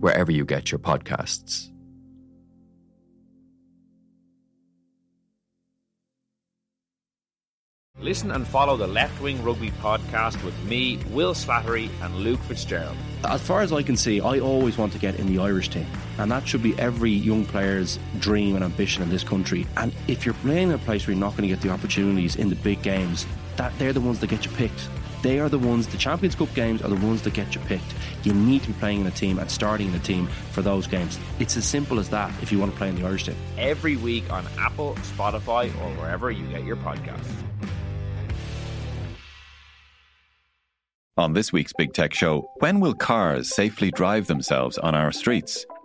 wherever you get your podcasts. Listen and follow the Left Wing Rugby podcast with me, Will Slattery, and Luke Fitzgerald. As far as I can see, I always want to get in the Irish team. And that should be every young player's dream and ambition in this country. And if you're playing in a place where you're not going to get the opportunities in the big games, that they're the ones that get you picked. They are the ones, the Champions Cup games are the ones that get you picked. You need to be playing in a team and starting in a team for those games. It's as simple as that if you want to play in the Irish team. Every week on Apple, Spotify, or wherever you get your podcasts. On this week's Big Tech Show, when will cars safely drive themselves on our streets?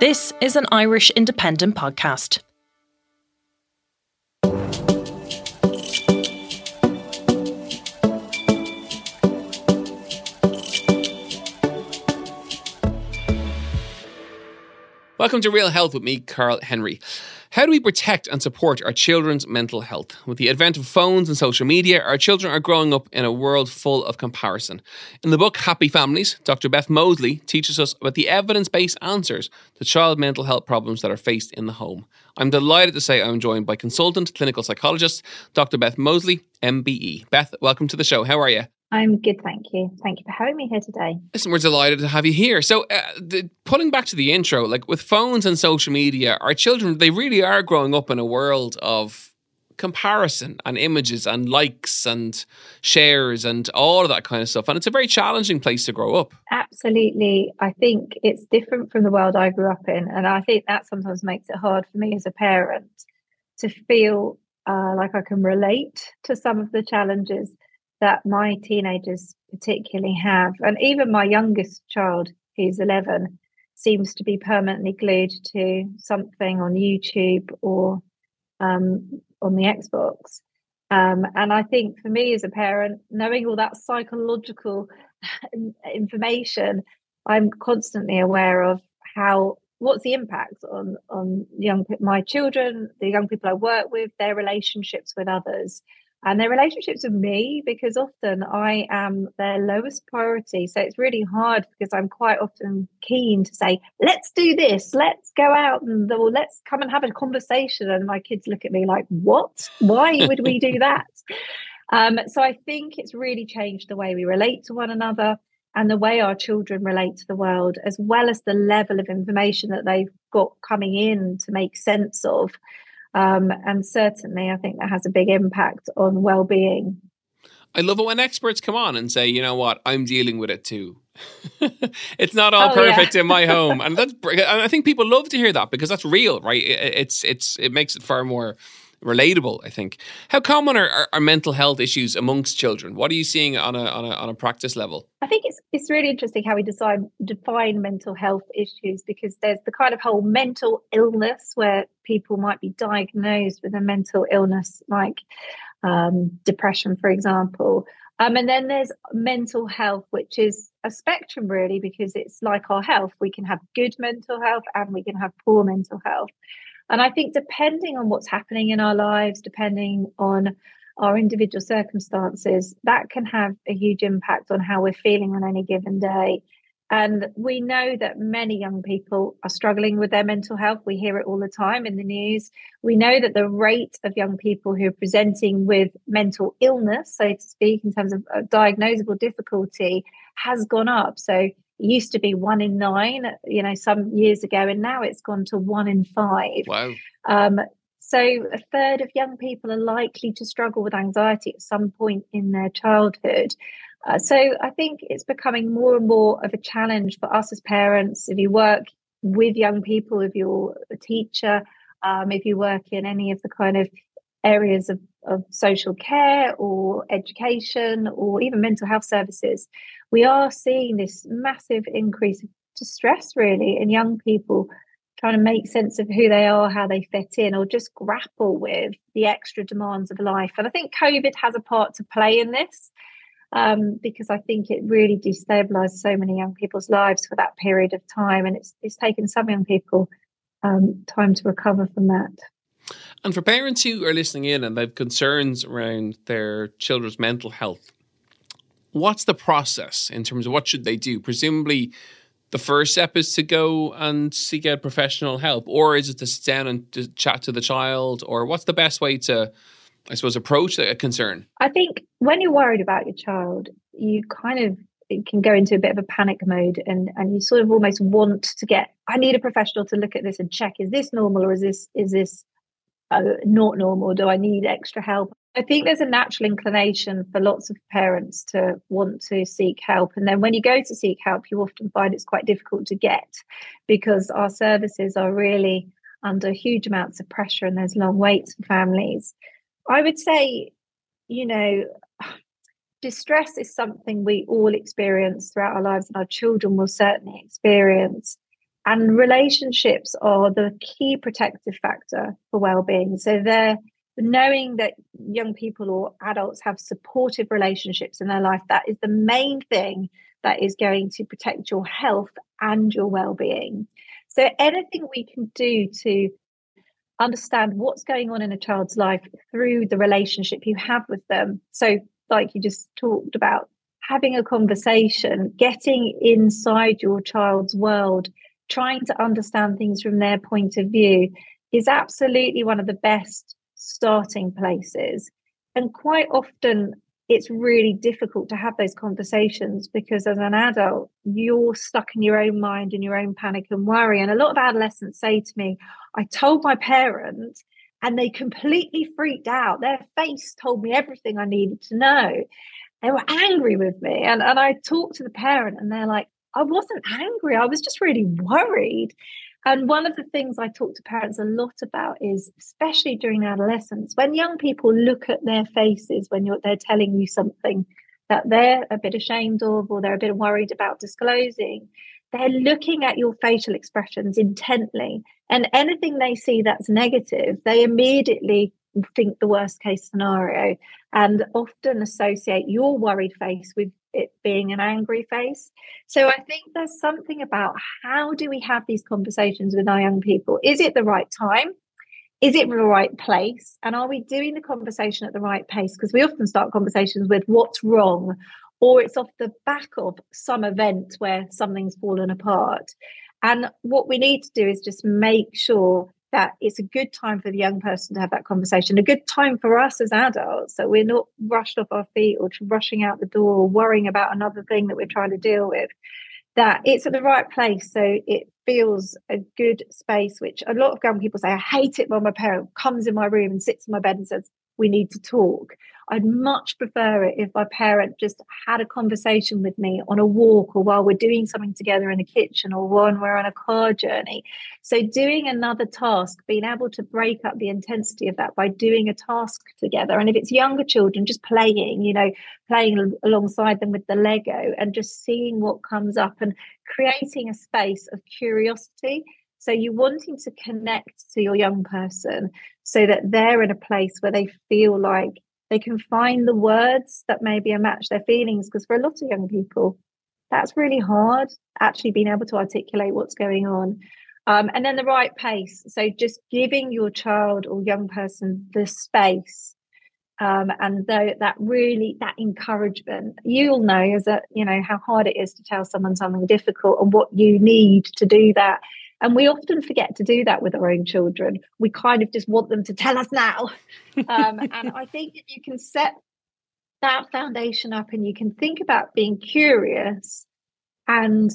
This is an Irish independent podcast. Welcome to Real Health with me, Karl Henry. How do we protect and support our children's mental health? With the advent of phones and social media, our children are growing up in a world full of comparison. In the book Happy Families, Dr. Beth Mosley teaches us about the evidence based answers to child mental health problems that are faced in the home. I'm delighted to say I'm joined by consultant clinical psychologist Dr. Beth Mosley, MBE. Beth, welcome to the show. How are you? I'm good, thank you. Thank you for having me here today. Listen, we're delighted to have you here. So, uh, the, pulling back to the intro, like with phones and social media, our children, they really are growing up in a world of comparison and images and likes and shares and all of that kind of stuff. And it's a very challenging place to grow up. Absolutely. I think it's different from the world I grew up in. And I think that sometimes makes it hard for me as a parent to feel uh, like I can relate to some of the challenges that my teenagers particularly have. And even my youngest child, who's 11, seems to be permanently glued to something on YouTube or um, on the Xbox. Um, and I think for me as a parent, knowing all that psychological information, I'm constantly aware of how what's the impact on on young my children, the young people I work with, their relationships with others, and their relationships with me because often I am their lowest priority. So it's really hard because I'm quite often keen to say, let's do this, let's go out and or let's come and have a conversation. And my kids look at me like, what? Why would we do that? Um, so I think it's really changed the way we relate to one another and the way our children relate to the world, as well as the level of information that they've got coming in to make sense of. Um, and certainly, I think that has a big impact on well-being. I love it when experts come on and say, you know what, I'm dealing with it too. it's not all oh, perfect yeah. in my home, and that's. And I think people love to hear that because that's real, right? It's it's it makes it far more relatable. I think. How common are, are, are, mental health issues amongst children? What are you seeing on a, on a on a practice level? I think it's it's really interesting how we decide define mental health issues because there's the kind of whole mental illness where people might be diagnosed with a mental illness like um, depression, for example. Um, and then there's mental health, which is a spectrum really, because it's like our health. We can have good mental health and we can have poor mental health. And I think depending on what's happening in our lives, depending on our individual circumstances, that can have a huge impact on how we're feeling on any given day. And we know that many young people are struggling with their mental health. We hear it all the time in the news. We know that the rate of young people who are presenting with mental illness, so to speak, in terms of uh, diagnosable difficulty, has gone up. So used to be one in nine, you know, some years ago, and now it's gone to one in five. Wow. Um, so a third of young people are likely to struggle with anxiety at some point in their childhood. Uh, so I think it's becoming more and more of a challenge for us as parents. If you work with young people, if you're a teacher, um, if you work in any of the kind of areas of, of social care or education or even mental health services, we are seeing this massive increase of distress really in young people trying to make sense of who they are, how they fit in, or just grapple with the extra demands of life. And I think COVID has a part to play in this. Um, because I think it really destabilized so many young people's lives for that period of time, and it's it's taken some young people um, time to recover from that. And for parents who are listening in and they have concerns around their children's mental health, what's the process in terms of what should they do? Presumably, the first step is to go and seek out professional help, or is it to sit down and to chat to the child, or what's the best way to, I suppose, approach a concern? I think when you're worried about your child, you kind of can go into a bit of a panic mode and and you sort of almost want to get i need a professional to look at this and check is this normal or is this is this uh, not normal? Do I need extra help? I think there's a natural inclination for lots of parents to want to seek help. And then when you go to seek help, you often find it's quite difficult to get because our services are really under huge amounts of pressure and there's long waits for families. I would say, you know, distress is something we all experience throughout our lives and our children will certainly experience. And relationships are the key protective factor for well-being. So they're knowing that young people or adults have supportive relationships in their life, that is the main thing that is going to protect your health and your well-being. So anything we can do to understand what's going on in a child's life through the relationship you have with them. So like you just talked about, having a conversation, getting inside your child's world trying to understand things from their point of view is absolutely one of the best starting places. And quite often, it's really difficult to have those conversations because as an adult, you're stuck in your own mind and your own panic and worry. And a lot of adolescents say to me, I told my parents and they completely freaked out. Their face told me everything I needed to know. They were angry with me. And, and I talked to the parent and they're like, I wasn't angry. I was just really worried. And one of the things I talk to parents a lot about is, especially during adolescence, when young people look at their faces when they're telling you something that they're a bit ashamed of or they're a bit worried about disclosing, they're looking at your facial expressions intently. And anything they see that's negative, they immediately think the worst case scenario and often associate your worried face with it being an angry face. So I think there's something about how do we have these conversations with our young people? Is it the right time? Is it the right place? And are we doing the conversation at the right pace? Because we often start conversations with what's wrong, or it's off the back of some event where something's fallen apart. And what we need to do is just make sure that it's a good time for the young person to have that conversation, a good time for us as adults, so we're not rushed off our feet or rushing out the door or worrying about another thing that we're trying to deal with. That it's at the right place, so it feels a good space. Which a lot of young people say, I hate it when my parent comes in my room and sits in my bed and says, "We need to talk." I'd much prefer it if my parent just had a conversation with me on a walk or while we're doing something together in the kitchen or when we're on a car journey. So, doing another task, being able to break up the intensity of that by doing a task together. And if it's younger children, just playing, you know, playing alongside them with the Lego and just seeing what comes up and creating a space of curiosity. So, you're wanting to connect to your young person so that they're in a place where they feel like they can find the words that maybe match their feelings. Because for a lot of young people, that's really hard, actually being able to articulate what's going on. Um, and then the right pace. So just giving your child or young person the space um, and the, that really that encouragement you'll know is that you know how hard it is to tell someone something difficult and what you need to do that and we often forget to do that with our own children. We kind of just want them to tell us now. Um, and I think if you can set that foundation up and you can think about being curious and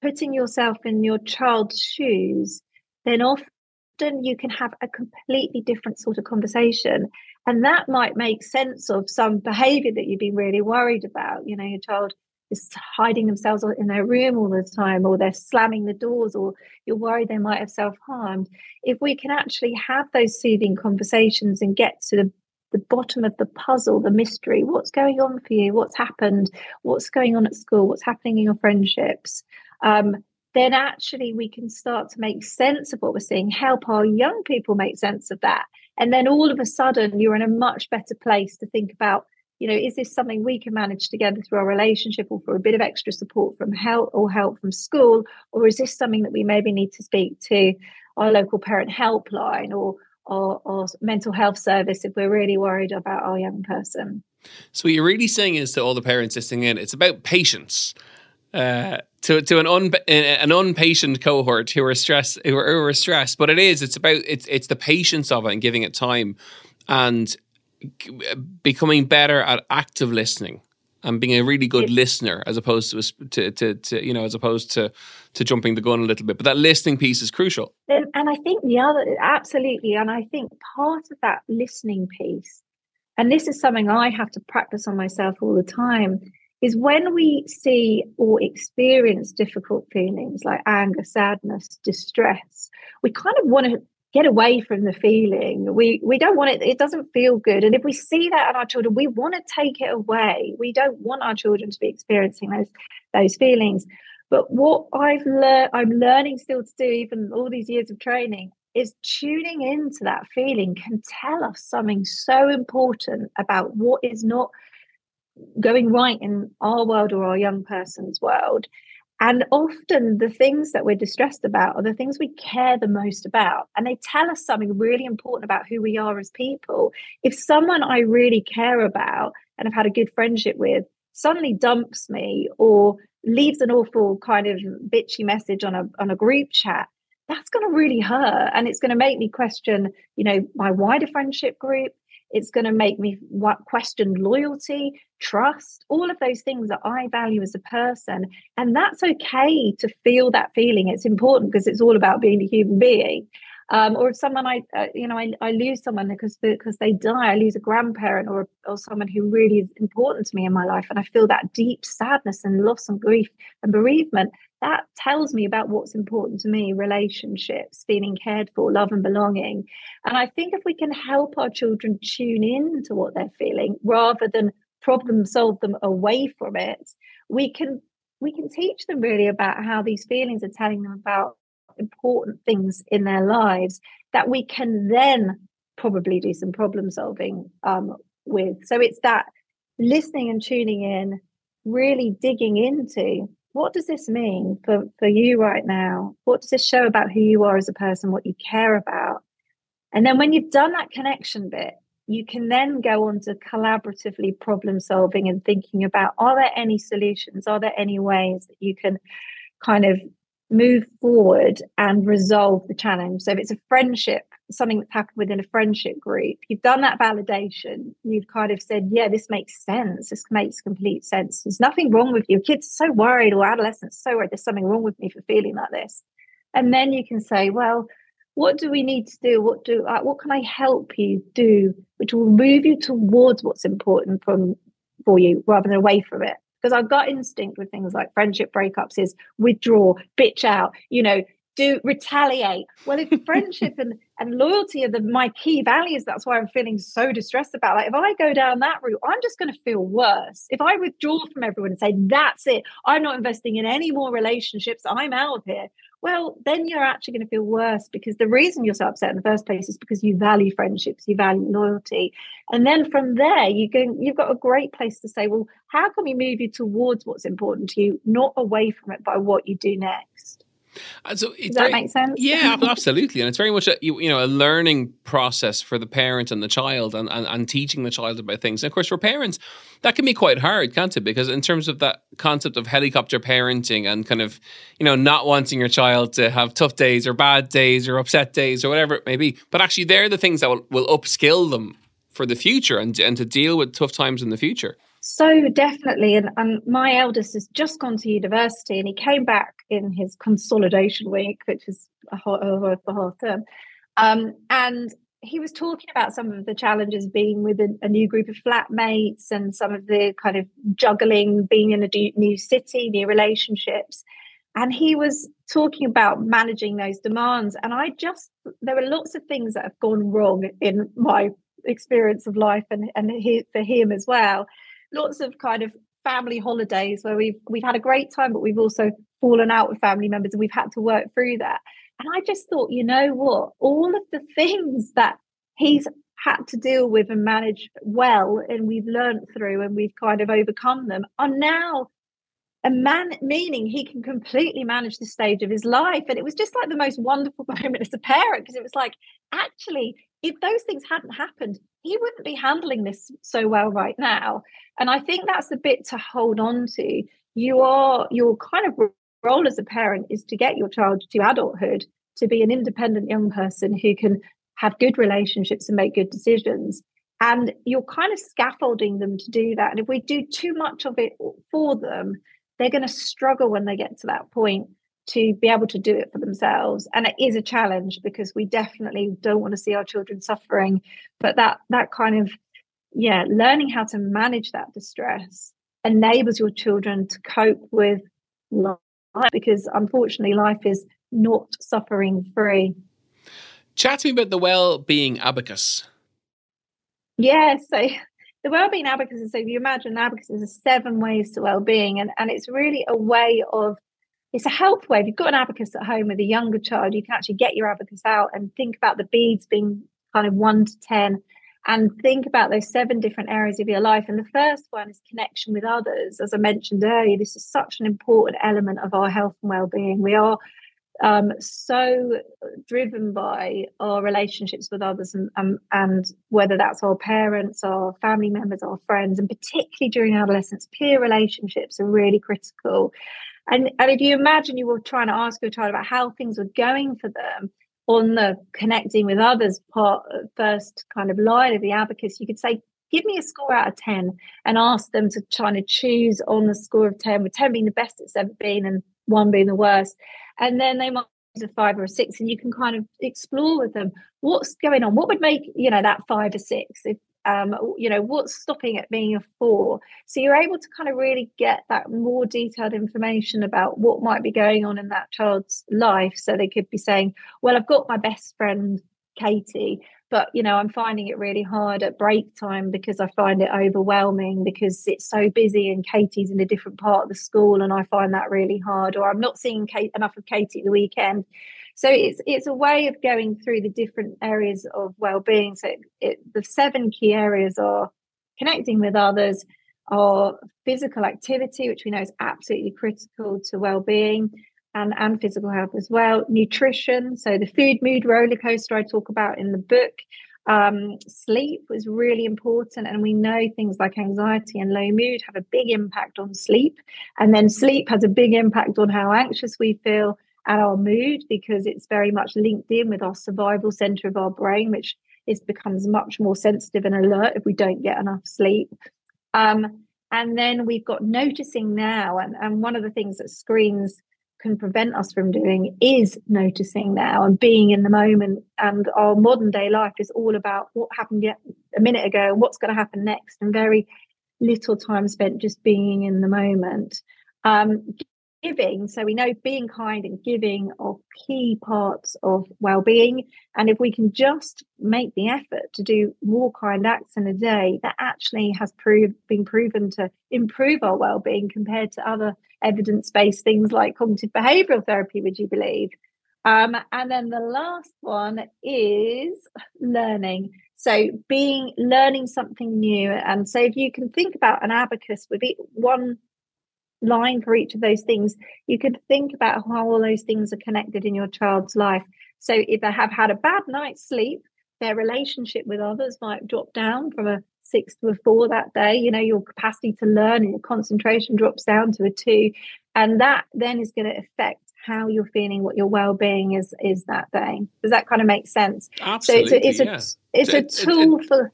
putting yourself in your child's shoes, then often you can have a completely different sort of conversation. And that might make sense of some behavior that you've been really worried about. You know, your child is hiding themselves in their room all the time, or they're slamming the doors, or you're worried they might have self harmed. If we can actually have those soothing conversations and get to the, the bottom of the puzzle, the mystery, what's going on for you, what's happened, what's going on at school, what's happening in your friendships, um, then actually we can start to make sense of what we're seeing, help our young people make sense of that. And then all of a sudden, you're in a much better place to think about you know, is this something we can manage together through our relationship or for a bit of extra support from help or help from school? Or is this something that we maybe need to speak to our local parent helpline or, or, mental health service if we're really worried about our young person? So, what you're really saying is to all the parents listening in, it's about patience. Uh, to to an un an unpatient cohort who are stressed who are, who are stressed, but it is it's about it's it's the patience of it and giving it time, and becoming better at active listening and being a really good listener as opposed to, to, to, to, you know as opposed to to jumping the gun a little bit. But that listening piece is crucial. And, and i think the other absolutely. And i think part of that listening piece and this is something i have to practice on myself all the time is when we see or experience difficult feelings like anger sadness distress we kind of want to get away from the feeling. We we don't want it, it doesn't feel good. And if we see that in our children, we want to take it away. We don't want our children to be experiencing those those feelings. But what I've learned I'm learning still to do, even all these years of training, is tuning into that feeling can tell us something so important about what is not going right in our world or our young person's world and often the things that we're distressed about are the things we care the most about. And they tell us something really important about who we are as people. If someone I really care about and have had a good friendship with suddenly dumps me or leaves an awful kind of bitchy message on a on a group chat, that's going to really hurt and it's going to make me question, you know, my wider friendship group it's going to make me question loyalty, trust, all of those things that I value as a person. And that's okay to feel that feeling. It's important because it's all about being a human being. Um, or if someone I, uh, you know, I, I lose someone because because they die, I lose a grandparent or or someone who really is important to me in my life, and I feel that deep sadness and loss and grief and bereavement that tells me about what's important to me relationships feeling cared for love and belonging. And i think if we can help our children tune in to what they're feeling rather than problem solve them away from it we can we can teach them really about how these feelings are telling them about important things in their lives that we can then probably do some problem solving um, with. So it's that listening and tuning in really digging into what does this mean for, for you right now? What does this show about who you are as a person, what you care about? And then when you've done that connection bit, you can then go on to collaboratively problem solving and thinking about are there any solutions? Are there any ways that you can kind of move forward and resolve the challenge? So if it's a friendship something that's happened within a friendship group, you've done that validation. You've kind of said, yeah, this makes sense. This makes complete sense. There's nothing wrong with you. Kids are so worried or adolescents so worried there's something wrong with me for feeling like this. And then you can say, well, what do we need to do? What do uh, what can I help you do, which will move you towards what's important from for you rather than away from it? Because our gut instinct with things like friendship breakups is withdraw, bitch out, you know, do retaliate. Well, if friendship and, and loyalty are the my key values, that's why I'm feeling so distressed about. Like if I go down that route, I'm just going to feel worse. If I withdraw from everyone and say that's it, I'm not investing in any more relationships, I'm out of here. Well, then you're actually going to feel worse because the reason you're so upset in the first place is because you value friendships, you value loyalty, and then from there you go. You've got a great place to say, well, how can we move you towards what's important to you, not away from it by what you do next. And so Does that very, make sense? Yeah, absolutely. And it's very much a you, you know a learning process for the parent and the child, and, and and teaching the child about things. And of course, for parents, that can be quite hard, can't it? Because in terms of that concept of helicopter parenting and kind of you know not wanting your child to have tough days or bad days or upset days or whatever it may be, but actually they're the things that will, will upskill them for the future and and to deal with tough times in the future. So definitely, and, and my eldest has just gone to university, and he came back in his consolidation week, which is a whole, a whole term, um, and he was talking about some of the challenges being with a, a, new group of flatmates and some of the kind of juggling being in a new city, new relationships. And he was talking about managing those demands. And I just, there were lots of things that have gone wrong in my experience of life and, and he, for him as well. Lots of kind of family holidays where we've we've had a great time, but we've also fallen out with family members and we've had to work through that. And I just thought, you know what? All of the things that he's had to deal with and manage well, and we've learned through and we've kind of overcome them, are now a man meaning he can completely manage the stage of his life. And it was just like the most wonderful moment as a parent because it was like, actually, if those things hadn't happened, he wouldn't be handling this so well right now. And I think that's a bit to hold on to. You are your kind of role as a parent is to get your child to adulthood to be an independent young person who can have good relationships and make good decisions. And you're kind of scaffolding them to do that. And if we do too much of it for them, they're going to struggle when they get to that point to be able to do it for themselves. And it is a challenge because we definitely don't want to see our children suffering. But that that kind of yeah learning how to manage that distress enables your children to cope with life because unfortunately life is not suffering free. Chat to me about the well-being abacus. Yeah so the well-being abacus is so if you imagine abacus is seven ways to well-being and, and it's really a way of it's a health way. If you've got an abacus at home with a younger child, you can actually get your abacus out and think about the beads being kind of one to 10 and think about those seven different areas of your life. And the first one is connection with others. As I mentioned earlier, this is such an important element of our health and well-being. We are um, so driven by our relationships with others and, um, and whether that's our parents, our family members, our friends, and particularly during adolescence, peer relationships are really critical. And, and if you imagine you were trying to ask your child about how things were going for them on the connecting with others part, first kind of line of the abacus, you could say, give me a score out of 10 and ask them to try to choose on the score of 10, with 10 being the best it's ever been and one being the worst. And then they might a five or a six, and you can kind of explore with them what's going on. What would make, you know, that five or six? If um, you know what's stopping it being a four? So you're able to kind of really get that more detailed information about what might be going on in that child's life. So they could be saying well i've got my best friend katie but you know i'm finding it really hard at break time because i find it overwhelming because it's so busy and katie's in a different part of the school and i find that really hard or i'm not seeing Kate, enough of katie at the weekend so it's it's a way of going through the different areas of well-being. So it, it, the seven key areas are connecting with others, are physical activity, which we know is absolutely critical to well-being and, and physical health as well. Nutrition, so the food mood roller coaster I talk about in the book. Um, sleep was really important, and we know things like anxiety and low mood have a big impact on sleep, and then sleep has a big impact on how anxious we feel and our mood because it's very much linked in with our survival center of our brain, which is becomes much more sensitive and alert if we don't get enough sleep. Um, and then we've got noticing now, and, and one of the things that screens can prevent us from doing is noticing now and being in the moment. And our modern day life is all about what happened yet a minute ago and what's going to happen next, and very little time spent just being in the moment. Um, giving. So we know being kind and giving are key parts of well-being. And if we can just make the effort to do more kind acts in a day that actually has proved been proven to improve our well-being compared to other evidence-based things like cognitive behavioral therapy would you believe? Um, and then the last one is learning. So being learning something new. And so if you can think about an abacus with one line for each of those things, you could think about how all those things are connected in your child's life. So if they have had a bad night's sleep, their relationship with others might drop down from a six to a four that day. You know, your capacity to learn and your concentration drops down to a two. And that then is going to affect how you're feeling, what your well-being is is that day. Does that kind of make sense? Absolutely. So it's a, it's a, yeah. it's a tool it, it, for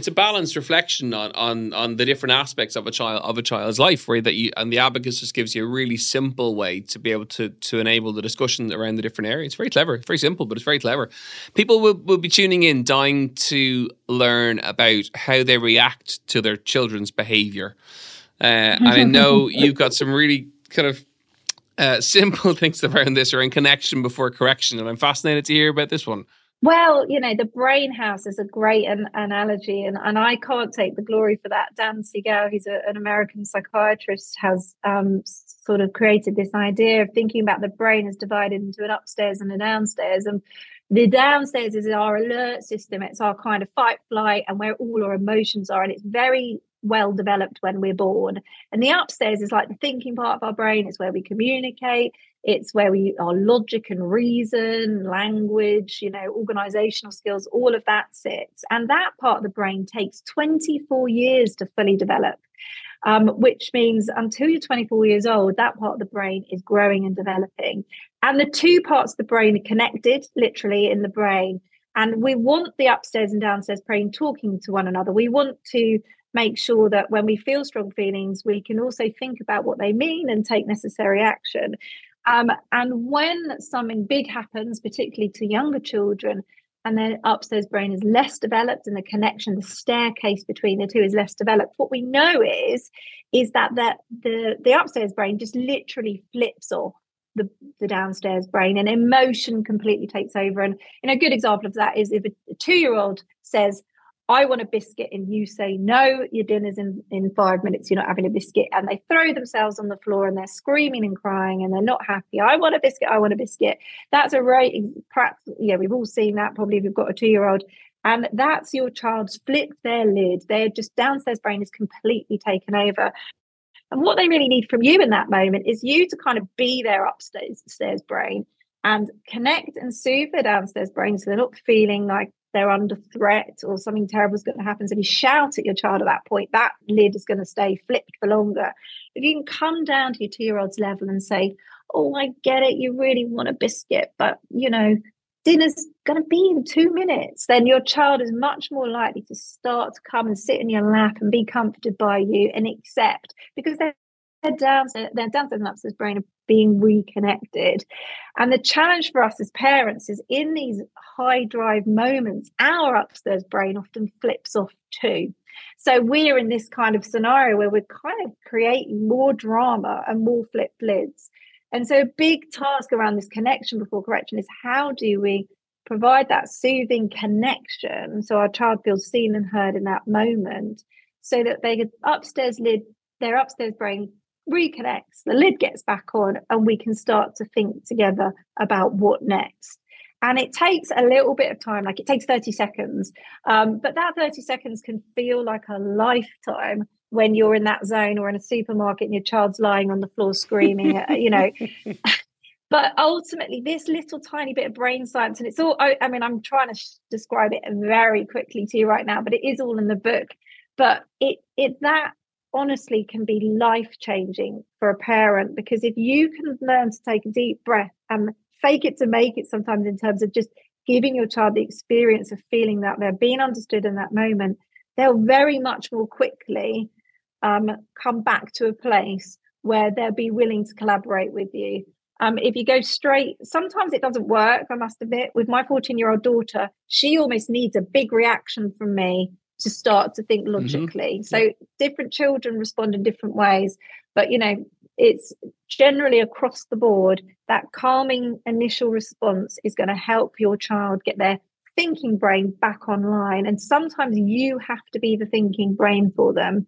it's a balanced reflection on on on the different aspects of a child of a child's life, where that you and the abacus just gives you a really simple way to be able to to enable the discussion around the different areas. It's very clever. It's very simple, but it's very clever. People will, will be tuning in, dying to learn about how they react to their children's behaviour. Uh, and I know you've got some really kind of uh, simple things around this are in connection before correction. And I'm fascinated to hear about this one. Well, you know, the brain house is a great an- analogy, and, and I can't take the glory for that. Dan Siegel, who's a, an American psychiatrist, has um, sort of created this idea of thinking about the brain as divided into an upstairs and a downstairs. And the downstairs is our alert system, it's our kind of fight, flight, and where all our emotions are. And it's very well developed when we're born. And the upstairs is like the thinking part of our brain, it's where we communicate, it's where we our logic and reason, language, you know, organizational skills, all of that sits. And that part of the brain takes 24 years to fully develop. Um, which means until you're 24 years old, that part of the brain is growing and developing. And the two parts of the brain are connected, literally, in the brain. And we want the upstairs and downstairs brain talking to one another. We want to make sure that when we feel strong feelings, we can also think about what they mean and take necessary action. Um, and when something big happens, particularly to younger children, and their upstairs brain is less developed and the connection, the staircase between the two is less developed, what we know is is that that the, the upstairs brain just literally flips off the, the downstairs brain and emotion completely takes over. And you know, a good example of that is if a two-year-old says, I want a biscuit, and you say, No, your dinner's in, in five minutes, you're not having a biscuit. And they throw themselves on the floor and they're screaming and crying and they're not happy. I want a biscuit, I want a biscuit. That's a right, perhaps, yeah, we've all seen that probably if you've got a two year old. And that's your child's flipped their lid. Their just downstairs brain is completely taken over. And what they really need from you in that moment is you to kind of be their upstairs stairs brain and connect and soothe their downstairs brain so they're not feeling like they're under threat or something terrible is going to happen. So if you shout at your child at that point, that lid is going to stay flipped for longer. If you can come down to your two year old's level and say, Oh, I get it, you really want a biscuit, but you know, dinner's going to be in two minutes, then your child is much more likely to start to come and sit in your lap and be comforted by you and accept because they're their downstairs, their and upstairs brain are being reconnected. And the challenge for us as parents is in these high drive moments, our upstairs brain often flips off too. So we're in this kind of scenario where we're kind of creating more drama and more flip lids. And so a big task around this connection before correction is how do we provide that soothing connection so our child feels seen and heard in that moment so that they upstairs lid their upstairs brain reconnects, the lid gets back on, and we can start to think together about what next. And it takes a little bit of time, like it takes 30 seconds. Um, but that 30 seconds can feel like a lifetime when you're in that zone or in a supermarket and your child's lying on the floor screaming, you know. but ultimately, this little tiny bit of brain science, and it's all, I, mean, I'm trying to sh- describe it very quickly to you right now, but it is all in the book. But it, it, that honestly can be life changing for a parent because if you can learn to take a deep breath and fake it to make it sometimes in terms of just giving your child the experience of feeling that they're being understood in that moment they'll very much more quickly um, come back to a place where they'll be willing to collaborate with you. Um, if you go straight sometimes it doesn't work i must admit. With my 14 year old daughter she almost needs a big reaction from me to start to think mm-hmm. logically. Mm-hmm. So different children respond in different ways, but you know, it's generally across the board that calming initial response is going to help your child get their thinking brain back online. And sometimes you have to be the thinking brain for them.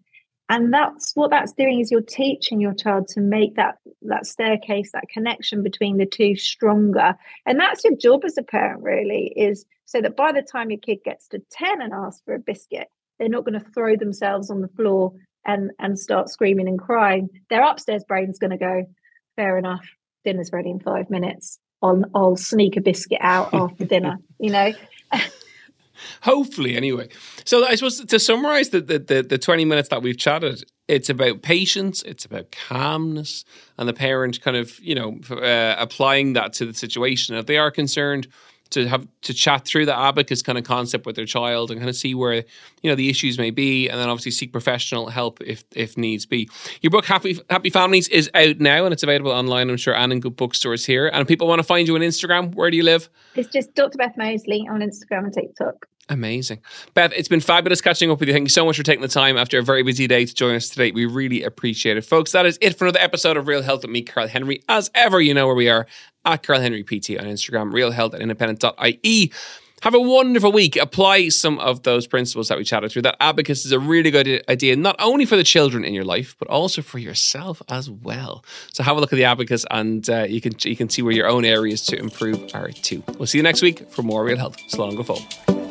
And that's what that's doing is you're teaching your child to make that that staircase, that connection between the two stronger. And that's your job as a parent, really, is so that by the time your kid gets to 10 and asks for a biscuit, they're not going to throw themselves on the floor and, and start screaming and crying. Their upstairs brain's going to go, fair enough, dinner's ready in five minutes. I'll, I'll sneak a biscuit out after dinner, you know? Hopefully, anyway. So I suppose to summarize the, the, the, the 20 minutes that we've chatted, it's about patience, it's about calmness, and the parent kind of, you know, uh, applying that to the situation. If they are concerned, to have to chat through the abacus kind of concept with their child and kind of see where you know the issues may be, and then obviously seek professional help if if needs be. Your book Happy Happy Families is out now and it's available online. I'm sure and in good bookstores here. And people want to find you on Instagram. Where do you live? It's just Dr. Beth Mosley on Instagram and TikTok. Amazing. Beth, it's been fabulous catching up with you. Thank you so much for taking the time after a very busy day to join us today. We really appreciate it. Folks, that is it for another episode of Real Health with me, Karl Henry. As ever, you know where we are at Karl Henry PT on Instagram, Real Health at independent.ie. Have a wonderful week. Apply some of those principles that we chatted through. That abacus is a really good idea, not only for the children in your life, but also for yourself as well. So have a look at the abacus, and uh, you can you can see where your own areas to improve are too. We'll see you next week for more real health. So long, go